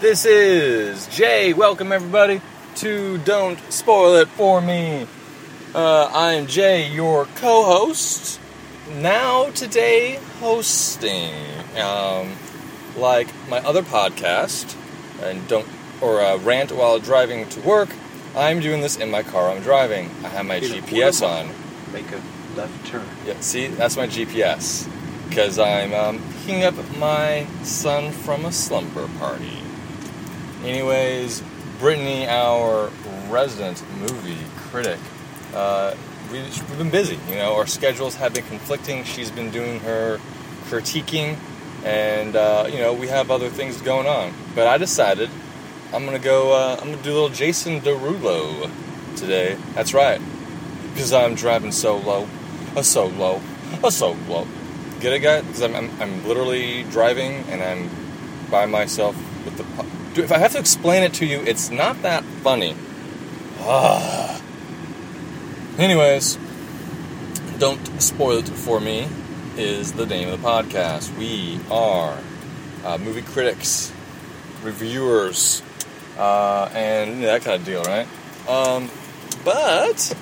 This is Jay. Welcome everybody to Don't Spoil It For Me. Uh, I'm Jay, your co-host. Now today hosting, um, like my other podcast, and don't or uh, rant while driving to work. I'm doing this in my car. I'm driving. I have my GPS on. Make a left turn. Yeah, see, that's my GPS. Because I'm um, picking up my son from a slumber party. Anyways, Brittany, our resident movie critic, uh, we, we've been busy. You know, our schedules have been conflicting. She's been doing her critiquing, and uh, you know, we have other things going on. But I decided I'm gonna go. Uh, I'm gonna do a little Jason Derulo today. That's right, because I'm driving solo, a solo, a solo. Get it, guys? Because I'm, I'm I'm literally driving and I'm by myself with the. Dude, if I have to explain it to you, it's not that funny. Ah. Anyways, don't spoil it for me. Is the name of the podcast. We are uh, movie critics, reviewers, uh, and that kind of deal, right? Um, but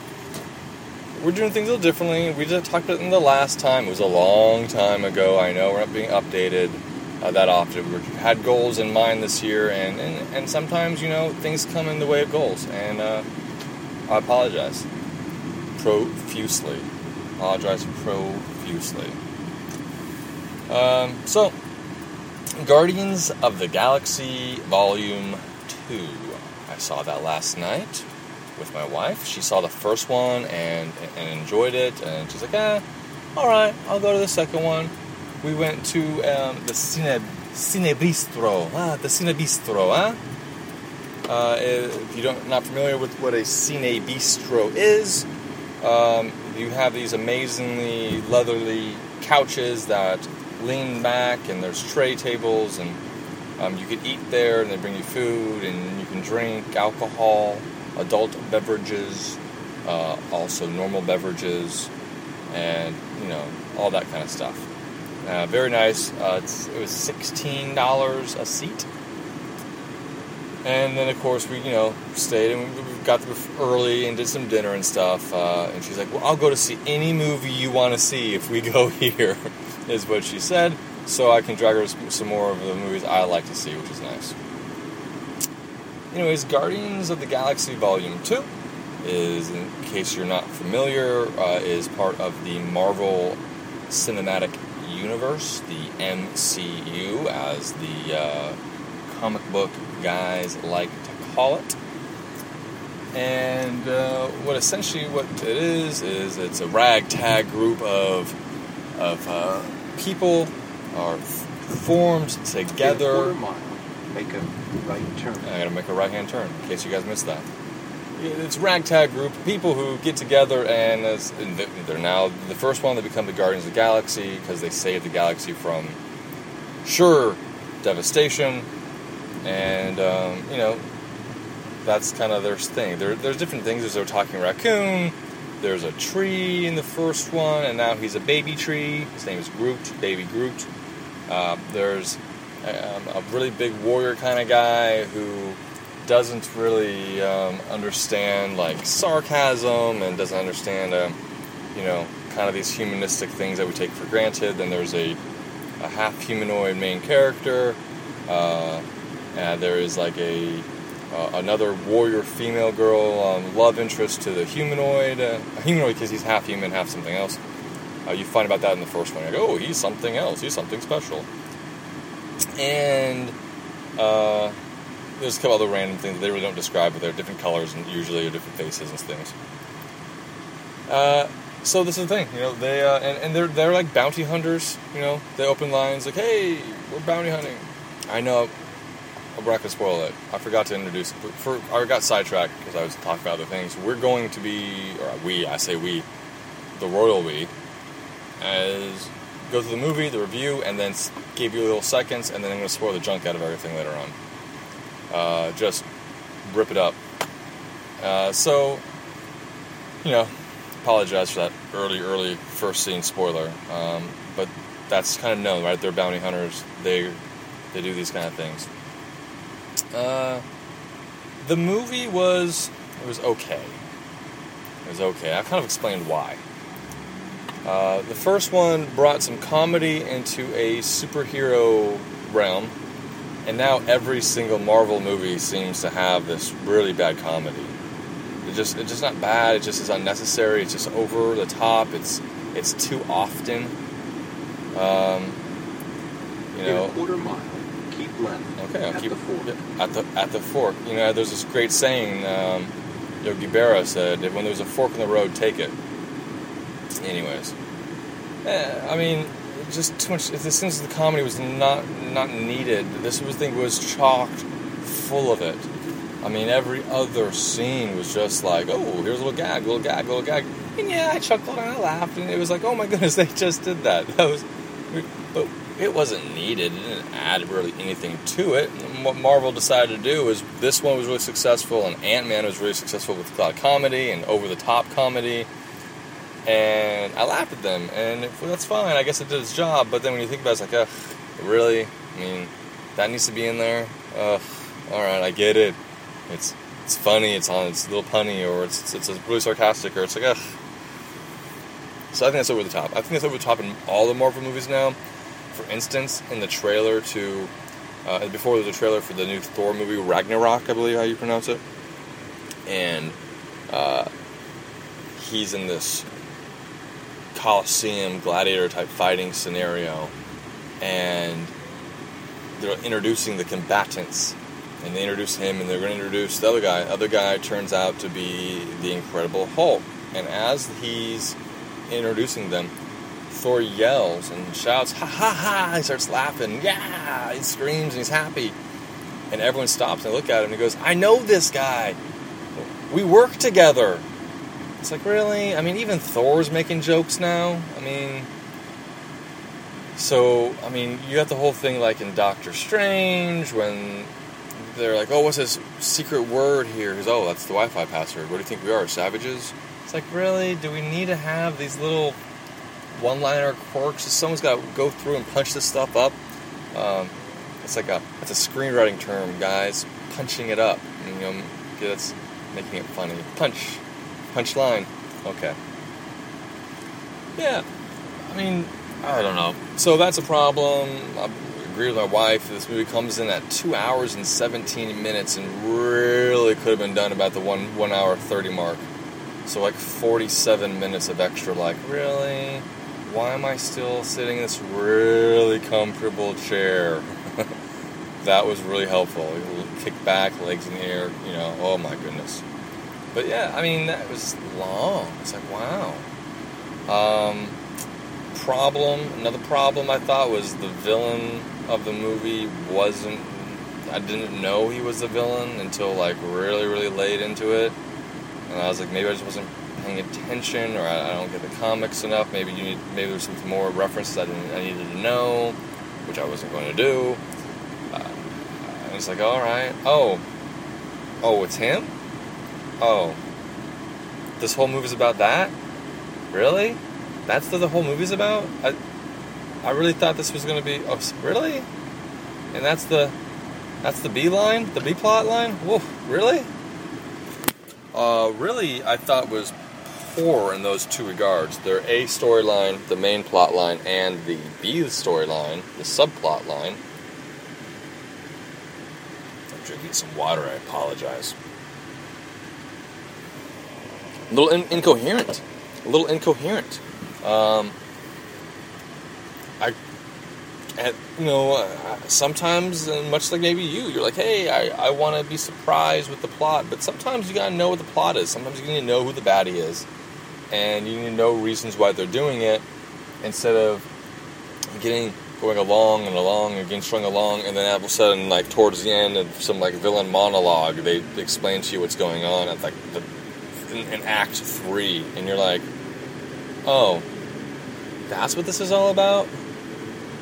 we're doing things a little differently. We just talked about it in the last time. It was a long time ago. I know we're not being updated uh, that often. We had goals in mind this year, and, and, and sometimes, you know, things come in the way of goals. And uh, I apologize profusely. Apologize profusely. Um, so, Guardians of the Galaxy Volume 2. I saw that last night with my wife. She saw the first one and, and enjoyed it, and she's like, ah, alright, I'll go to the second one. We went to um, the Cine, Cine Bistro. Ah, the Cine Bistro, huh? Uh, if you don't not familiar with what a Cine Bistro is, um, you have these amazingly leatherly couches that lean back, and there's tray tables, and um, you can eat there, and they bring you food, and you can drink alcohol, adult beverages, uh, also normal beverages, and you know all that kind of stuff. Uh, very nice. Uh, it was sixteen dollars a seat. And then, of course, we, you know, stayed and we we got there early and did some dinner and stuff. Uh, and she's like, well, I'll go to see any movie you want to see if we go here, is what she said. So I can drag her some more of the movies I like to see, which is nice. Anyways, Guardians of the Galaxy Volume 2 is, in case you're not familiar, uh, is part of the Marvel Cinematic Universe, the MCU, as the uh, comic book guys like to call it. And uh, what essentially what it is is it's a ragtag group of of uh, people are formed together. Quarter mile. Make a right turn. I gotta make a right hand turn in case you guys missed that. It's ragtag group people who get together and as- they're now the first one. They become the Guardians of the Galaxy because they save the galaxy from sure devastation, and um, you know that's kind of their thing. There, there's different things. There's a talking raccoon. There's a tree in the first one, and now he's a baby tree. His name is Groot, Baby Groot. Uh, there's um, a really big warrior kind of guy who doesn't really um, understand like sarcasm and doesn't understand, um, you know, kind of these humanistic things that we take for granted. Then there's a, a half humanoid main character. Uh, and there is like a uh, another warrior female girl, um, love interest to the humanoid. Uh, humanoid because he's half human, half something else. Uh, you find about that in the first one. You're like, oh, he's something else. He's something special. And uh, there's a couple other random things that they really don't describe, but they're different colors and usually are different faces and things. Uh, so this is the thing, you know, they uh, and, and they're they're like bounty hunters, you know. They open lines like, "Hey, we're bounty hunting." I know, I'm not gonna spoil it. I forgot to introduce. For I got sidetracked because I was talking about other things. We're going to be, or we, I say we, the royal we, as go through the movie, the review, and then give you a little seconds, and then I'm gonna spoil the junk out of everything later on. Uh, just rip it up. Uh, so, you know, apologize for that early, early first scene spoiler. Um, but that's kind of known, right? They're bounty hunters. They they do these kind of things. Uh, the movie was it was okay. It was okay. I kind of explained why. Uh, the first one brought some comedy into a superhero realm, and now every single Marvel movie seems to have this really bad comedy. It just it's just not bad. It just is unnecessary. It's just over the top. It's it's too often. Um, you In know, a quarter mile, keep left. Okay, I'll at keep the fork. at the at the fork. You know, there's this great saying. Um, Yogi Berra said, "When there's a fork in the road, take it." Anyways, eh, I mean, just too much. The sense of the comedy was not not needed. This was thing was chalked full of it. I mean, every other scene was just like, "Oh, here's a little gag, little gag, little gag," and yeah, I chuckled and I laughed, and it was like, "Oh my goodness, they just did that." That was, but it wasn't needed. It didn't add really anything to it. What Marvel decided to do was this one was really successful, and Ant Man was really successful with of comedy and over the top comedy. And I laughed at them, and it, well, that's fine. I guess it did its job. But then when you think about it, it's like, ugh, really? I mean, that needs to be in there. Ugh, all right, I get it. It's it's funny. It's on. It's a little punny, or it's it's, it's really sarcastic, or it's like, ugh. So I think that's over the top. I think that's over the top in all the Marvel movies now. For instance, in the trailer to uh, before there was a trailer for the new Thor movie Ragnarok, I believe how you pronounce it, and uh, he's in this Coliseum gladiator type fighting scenario, and they're introducing the combatants, and they introduce him, and they're going to introduce the other guy. The Other guy turns out to be the Incredible Hulk, and as he's introducing them, Thor yells and shouts, "Ha ha ha!" He starts laughing, yeah! He screams and he's happy, and everyone stops and they look at him. and He goes, "I know this guy. We work together." It's like, really? I mean, even Thor's making jokes now. I mean, so, I mean, you got the whole thing like in Doctor Strange when they're like, oh, what's this secret word here? He's, oh, that's the Wi Fi password. What do you think we are, savages? It's like, really? Do we need to have these little one liner quirks? Someone's got to go through and punch this stuff up. Um, it's like a, it's a screenwriting term, guys. Punching it up. You know, that's making it funny. Punch. Punchline. Okay. Yeah. I mean, I don't know. So that's a problem. I agree with my wife. This movie comes in at two hours and 17 minutes and really could have been done about the one one hour 30 mark. So like 47 minutes of extra. Like really, why am I still sitting in this really comfortable chair? that was really helpful. Kick back, legs in the air. You know. Oh my goodness. But yeah, I mean that was long. It's like wow. Um, problem, another problem I thought was the villain of the movie wasn't. I didn't know he was the villain until like really, really late into it, and I was like, maybe I just wasn't paying attention, or I, I don't get the comics enough. Maybe you need, maybe there's some more references I didn't, I needed to know, which I wasn't going to do. Uh, it's like, all right, oh, oh, it's him. Oh, this whole movie's about that? Really? That's what the whole movie's about? I, I really thought this was going to be. Oh, really? And that's the, that's the B line, the B plot line. Whoa, really? Uh, really, I thought was poor in those two regards. Their A storyline, the main plot line, and the B storyline, the subplot line. I'm drinking some water. I apologize. A little in- incoherent. A little incoherent. Um, I, and, you know, uh, sometimes, and much like maybe you, you're like, hey, I, I want to be surprised with the plot, but sometimes you gotta know what the plot is. Sometimes you need to know who the baddie is, and you need to know reasons why they're doing it, instead of getting going along and along and getting strung along, and then all of a sudden, like towards the end of some like villain monologue, they explain to you what's going on at like the in, in Act Three, and you're like, oh, that's what this is all about?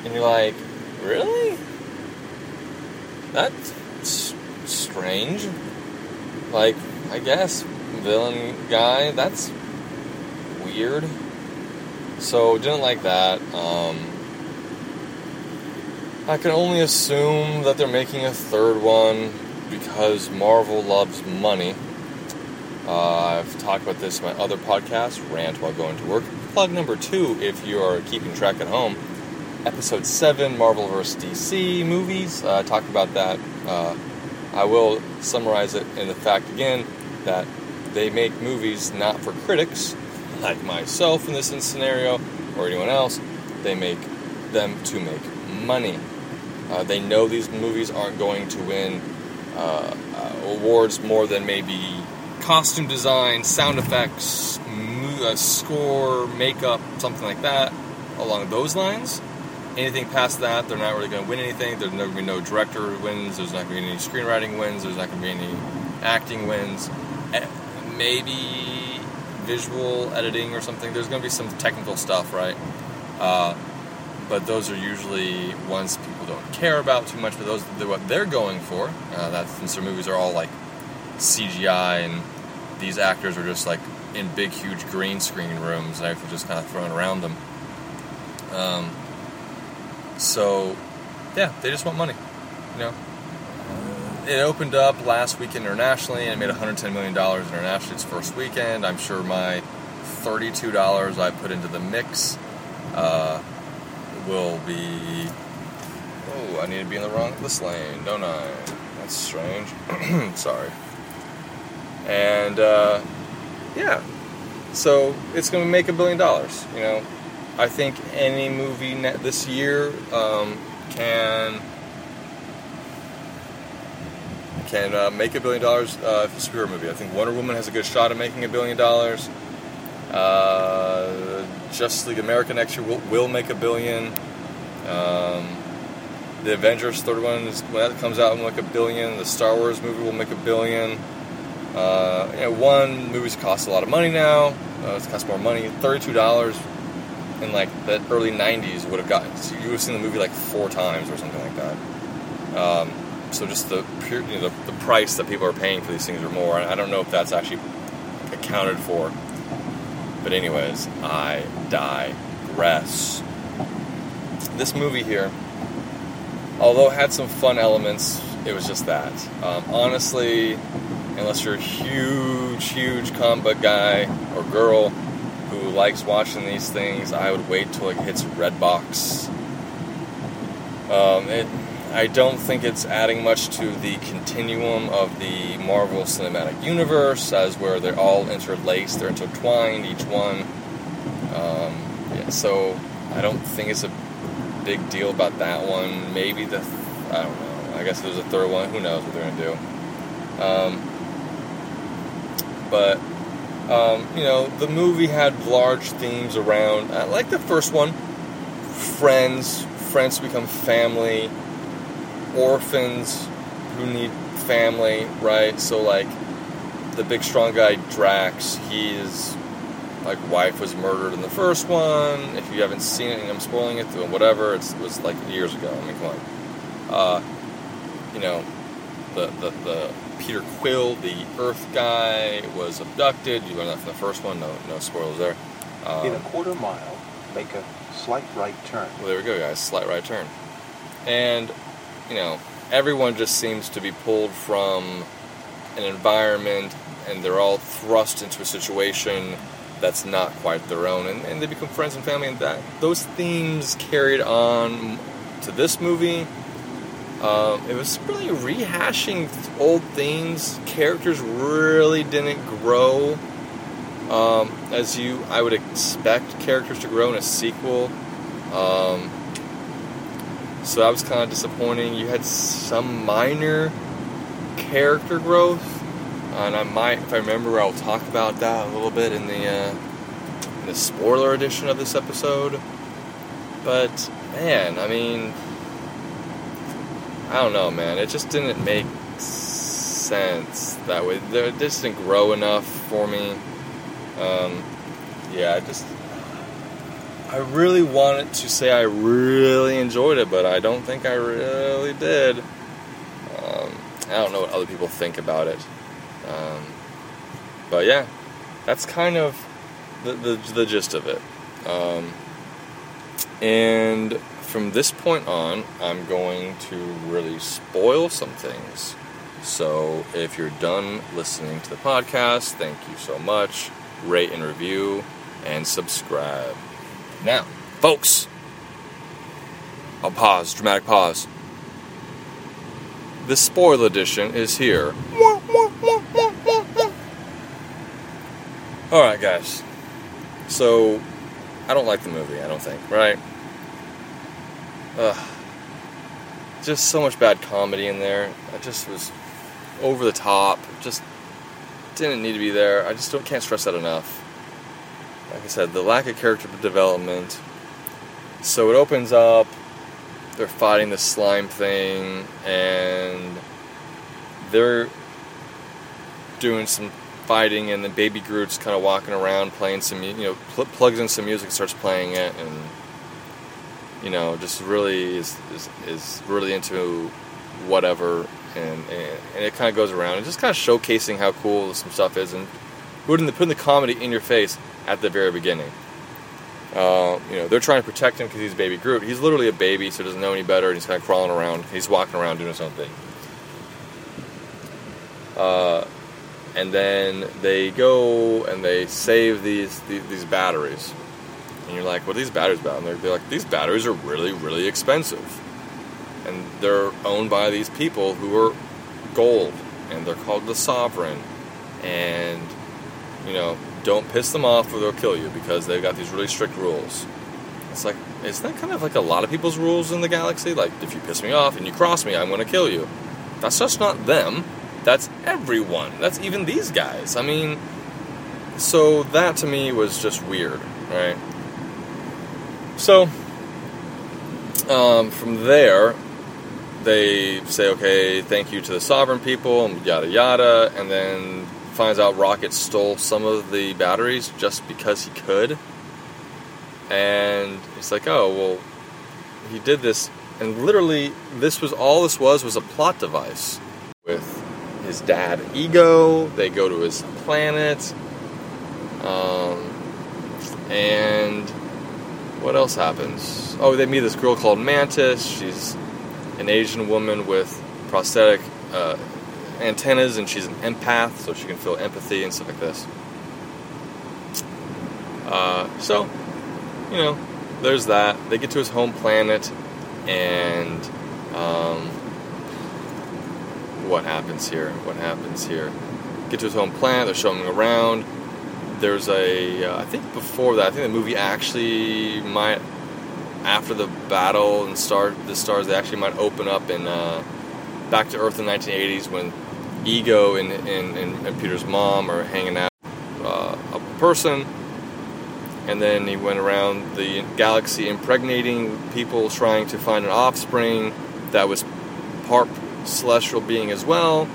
And you're like, really? That's strange. Like, I guess, villain guy, that's weird. So didn't like that. Um, I can only assume that they're making a third one because Marvel loves money. Uh, I've talked about this in my other podcast, Rant While Going to Work. Plug number two, if you are keeping track at home, episode 7, Marvel vs. DC movies. Uh, I talked about that. Uh, I will summarize it in the fact again that they make movies not for critics, like myself in this scenario, or anyone else. They make them to make money. Uh, they know these movies aren't going to win uh, uh, awards more than maybe costume design, sound effects, mo- uh, score, makeup, something like that, along those lines. Anything past that, they're not really going to win anything. There's going to be no director wins. There's not going to be any screenwriting wins. There's not going to be any acting wins. Eh, Maybe visual editing or something. There's going to be some technical stuff, right? Uh, but those are usually ones people don't care about too much. But those are what they're going for. Uh, that since their movies are all like CGI and these actors are just like in big, huge green screen rooms and everything just kind of thrown around them. Um, so, yeah, they just want money. You know, it opened up last week internationally and made 110 million dollars internationally its first weekend. I'm sure my 32 dollars I put into the mix uh, will be. Oh, I need to be in the wrong this lane, don't I? That's strange. Sorry. And uh, yeah, so it's going to make a billion dollars. You know, I think any movie this year um, can can uh, make a billion dollars uh, if it's a superhero movie. I think Wonder Woman has a good shot at making a billion dollars. Uh, Justice League America next year will, will make a billion. Um, the Avengers third one is when that comes out will make a billion. The Star Wars movie will make a billion. Uh, you know, one movies cost a lot of money now. Uh, it costs more money. Thirty-two dollars in like the early '90s would have gotten so you would have seen the movie like four times or something like that. Um, so just the pure, you know, the, the price that people are paying for these things are more. I don't know if that's actually accounted for. But anyways, I digress. This movie here, although it had some fun elements, it was just that. Um, honestly, unless you're a huge, huge comic guy or girl who likes watching these things, I would wait till it hits Redbox. Um, it, I don't think it's adding much to the continuum of the Marvel Cinematic Universe, as where they're all interlaced, they're intertwined, each one. Um, yeah, so I don't think it's a big deal about that one. Maybe the, I don't know. I guess there's a third one. Who knows what they're gonna do? Um, but um, you know, the movie had large themes around, uh, like the first one, friends, friends become family, orphans who need family, right? So like the big strong guy Drax, his like wife was murdered in the first one. If you haven't seen it, and I'm spoiling it, then whatever. It was like years ago. I mean, come on. Uh, you know, the, the the Peter Quill, the Earth guy, was abducted. You learned that from the first one. No no spoilers there. Um, In a quarter mile, make a slight right turn. well, there we go, guys. Slight right turn. And, you know, everyone just seems to be pulled from an environment and they're all thrust into a situation that's not quite their own. And, and they become friends and family. And that those themes carried on to this movie. Um, it was really rehashing old themes. Characters really didn't grow um, as you I would expect characters to grow in a sequel. Um, so that was kind of disappointing. You had some minor character growth, and I might, if I remember, I'll talk about that a little bit in the uh, in the spoiler edition of this episode. But man, I mean, I don't know, man. It just didn't make sense that way. It didn't grow enough for me. Um, yeah, I just. I really wanted to say I really enjoyed it, but I don't think I really did. Um, I don't know what other people think about it. Um, but yeah, that's kind of the, the, the gist of it. Um, and from this point on, I'm going to really spoil some things. So if you're done listening to the podcast, thank you so much. Rate and review and subscribe. Now, folks, I'll pause, dramatic pause. The spoil edition is here. Alright, guys. So, I don't like the movie, I don't think, right? Ugh. Just so much bad comedy in there. I just was over the top. Just didn't need to be there. I just don't can't stress that enough. Like I said, the lack of character development. So it opens up. They're fighting the slime thing, and they're doing some fighting, and then Baby Groot's kind of walking around playing some, you know, pl- plugs in some music, starts playing it, and you know, just really is is, is really into whatever, and, and, and it kind of goes around and just kind of showcasing how cool some stuff is, and putting the putting the comedy in your face at the very beginning. Uh, you know, they're trying to protect him because he's baby Groot. He's literally a baby, so he doesn't know any better, and he's kind of crawling around. He's walking around doing his own thing. Uh, and then they go and they save these these, these batteries. And you're like, what are these batteries about? And they're, they're like, these batteries are really, really expensive. And they're owned by these people who are gold. And they're called the Sovereign. And, you know, don't piss them off or they'll kill you because they've got these really strict rules. It's like, isn't that kind of like a lot of people's rules in the galaxy? Like, if you piss me off and you cross me, I'm going to kill you. That's just not them. That's everyone. That's even these guys. I mean, so that to me was just weird, right? So, um, from there, they say, okay, thank you to the sovereign people, and yada yada, and then finds out Rocket stole some of the batteries just because he could. And he's like, oh, well, he did this, and literally, this was all this was was a plot device with his dad, Ego. They go to his planet, um, and what else happens? Oh, they meet this girl called Mantis. She's an Asian woman with prosthetic uh, antennas, and she's an empath, so she can feel empathy and stuff like this. Uh, so, you know, there's that. They get to his home planet, and um, what happens here? What happens here? Get to his home planet. They're showing him around there's a uh, I think before that I think the movie actually might after the battle and start the stars they actually might open up in uh, Back to Earth in the 1980s when Ego and, and, and, and Peter's mom are hanging out uh, a person. And then he went around the galaxy impregnating people trying to find an offspring that was part celestial being as well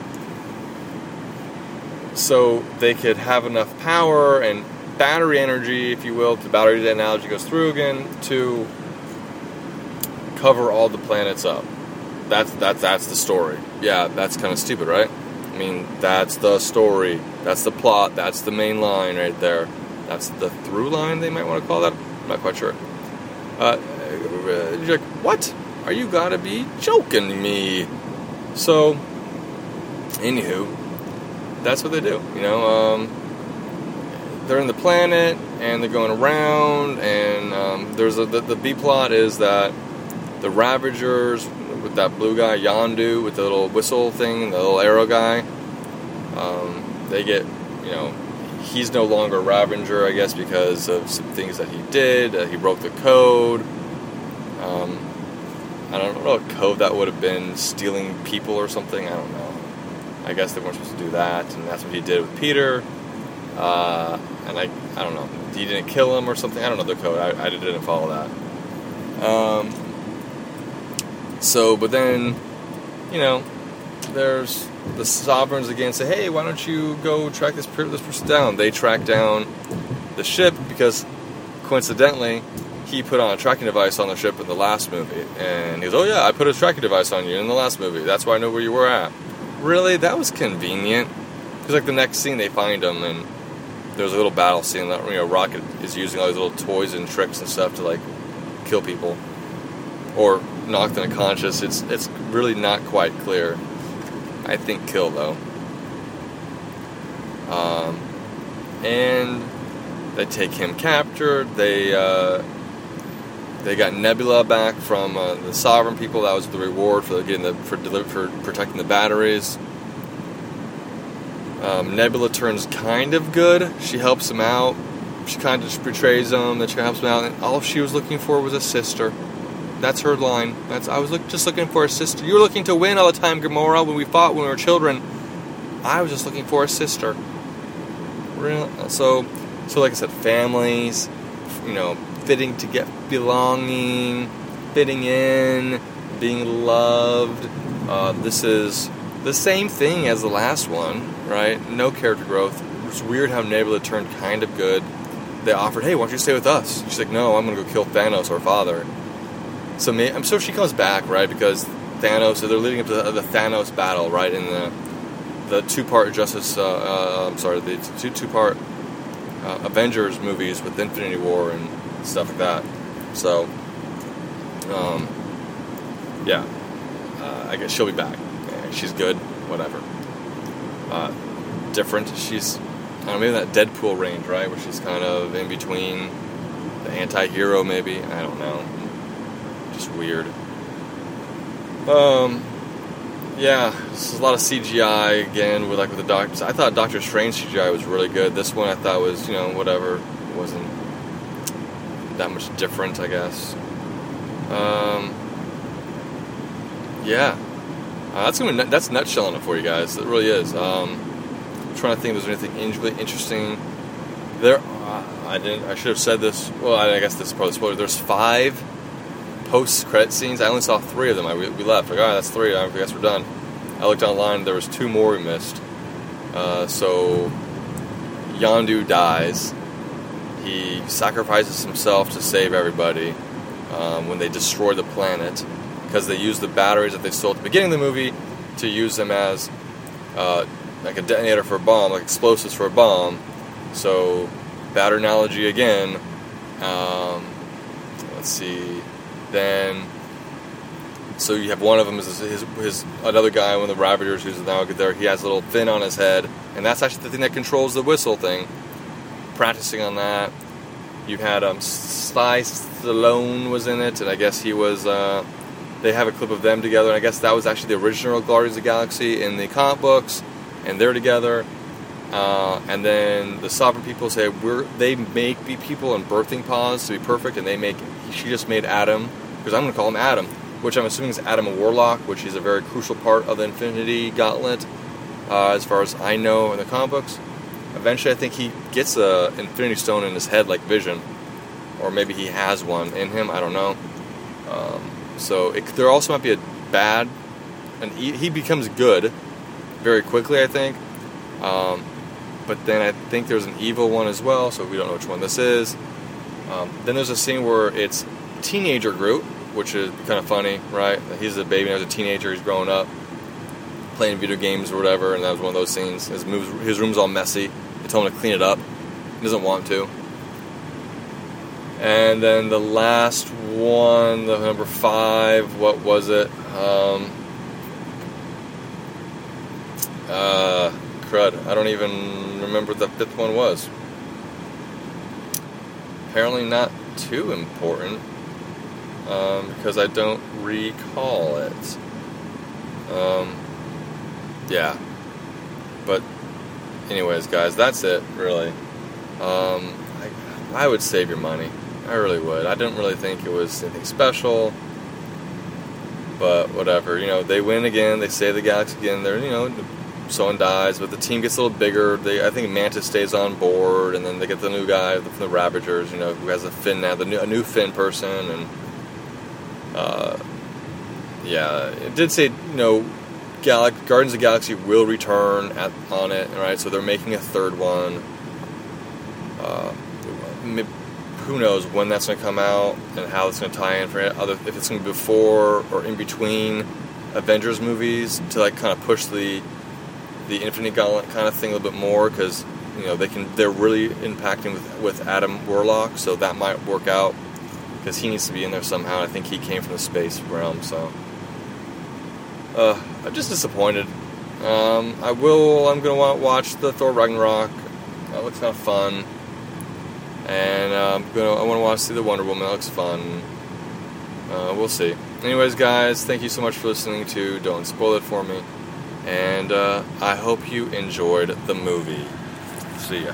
so they could have enough power and battery energy, if you will, the battery analogy goes through again, to cover all the planets up. That's that's that's the story. Yeah, that's kind of stupid, right? I mean, that's the story. That's the plot. That's the main line right there. That's the through line they might want to call that. I'm not quite sure. Uh, you're like, what? Are you gotta be joking me? So, anywho, that's what they do. You know, um, they're in the planet and they're going around, and um, there's a, the, the B plot is that the Ravagers with that blue guy Yondu with the little whistle thing, the little arrow guy, um, they get, you know, he's no longer a Ravager, I guess, because of some things that he did. Uh, he broke the code. Um, I don't know what code that would have been, stealing people or something. I don't know. I guess they weren't supposed to do that, and that's what he did with Peter. Uh, and I, I don't know, he didn't kill him or something. I don't know the code. I, I didn't follow that. Um, so, but then, you know, there's the sovereigns again say, hey, why don't you go track this this person down? They track down the ship because coincidentally, he put on a tracking device on the ship in the last movie, and he goes, oh yeah, I put a tracking device on you in the last movie. That's why I know where you were at really, that was convenient. Because like the next scene, they find him, and there's a little battle scene that you know Rocket is using all these little toys and tricks and stuff to like kill people or knock them unconscious. It's it's really not quite clear. I think kill though. Um, and they take him captured. They uh, they got Nebula back from uh, the Sovereign people. That was the reward for getting the for deli- for protecting the batteries. Um, Nebula turns kind of good. She helps him out. She kind of just betrays him. Then she helps him out. And all she was looking for was a sister. That's her line. That's I was look, just looking for a sister. You were looking to win all the time, Gamora. When we fought when we were children, I was just looking for a sister. Real, so, so like I said, families, you know, fitting to get belonging, fitting in, being loved. Uh, this is the same thing as the last one, right? No character growth. It's weird how Nebula turned kind of good. They offered, hey, why don't you stay with us? She's like, no, I'm going to go kill Thanos, our father. So may, I'm sure she comes back, right? Because Thanos, so they're leading up to the, the Thanos battle, right? In the the two part Justice, uh, uh, I'm sorry, the two two part uh, Avengers movies with Infinity War and stuff like that. So, um, yeah, uh, I guess she'll be back. She's good, whatever. Uh, different. She's, I don't know, maybe that Deadpool range, right? Where she's kind of in between the anti hero, maybe. I don't know. Just weird. Um, yeah, this is a lot of CGI again with like with the doctors. I thought Doctor Strange CGI was really good. This one I thought was you know whatever, it wasn't that much different, I guess. Um, yeah, uh, that's gonna that's nutshelling it for you guys. It really is. Um, I'm trying to think if there's anything really interesting. There, uh, I didn't. I should have said this. Well, I, I guess this is probably spoiler. There's five post credit scenes. I only saw three of them. I, we, we left. Like, all right, that's three. I guess we're done. I looked online. There was two more we missed. Uh, so Yondu dies. He sacrifices himself to save everybody um, when they destroy the planet because they use the batteries that they stole at the beginning of the movie to use them as uh, like a detonator for a bomb, like explosives for a bomb. So, battery analogy again. Um, let's see. Then, so you have one of them is his, his another guy, one of the Ravagers, who's now there. He has a little fin on his head, and that's actually the thing that controls the whistle thing. Practicing on that. You had um, Sly Stallone was in it, and I guess he was. Uh, they have a clip of them together, and I guess that was actually the original Guardians of the Galaxy in the comic books, and they're together. Uh, and then the sovereign people say we're they make be people in birthing pods to be perfect, and they make she just made Adam because I'm going to call him Adam, which I'm assuming is Adam Warlock, which is a very crucial part of the Infinity Gauntlet, uh, as far as I know in the comic books. Eventually, I think he gets a Infinity Stone in his head, like Vision, or maybe he has one in him. I don't know. Um, so it, there also might be a bad, and he, he becomes good very quickly. I think. Um, but then I think there's an evil one as well, so we don't know which one this is. Um, then there's a scene where it's teenager Groot, which is kind of funny, right? He's a baby, now he's a teenager, he's growing up, playing video games or whatever, and that was one of those scenes. His, moves, his room's all messy. They told him to clean it up. He doesn't want to. And then the last one, the number five, what was it? Um, uh, crud. I don't even remember what the fifth one was. Apparently, not too important um, because I don't recall it. Um, yeah. But, anyways, guys, that's it, really. Um, I, I would save your money. I really would. I didn't really think it was anything special. But whatever, you know, they win again, they save the galaxy again, they're, you know, someone dies, but the team gets a little bigger. They, I think Mantis stays on board, and then they get the new guy from the Ravagers, you know, who has a fin now, the new, a new fin person, and uh, yeah, it did say, you know, Gal- Guardians of the Galaxy will return at, on it, right? So they're making a third one. Uh, who knows when that's going to come out and how it's going to tie in for. Other if it's going to be before or in between Avengers movies to like kind of push the the Infinity Gauntlet kind of thing a little bit more because you know they can they're really impacting with with Adam Warlock, so that might work out because he needs to be in there somehow. I think he came from the space realm, so uh, I'm just disappointed. Um, I will. I'm gonna want to watch the Thor Ragnarok. That looks kind of fun, and uh, I'm gonna. I want to watch see the Wonder Woman. That looks fun. Uh, we'll see. Anyways, guys, thank you so much for listening to Don't Spoil It For Me. And uh, I hope you enjoyed the movie. See ya.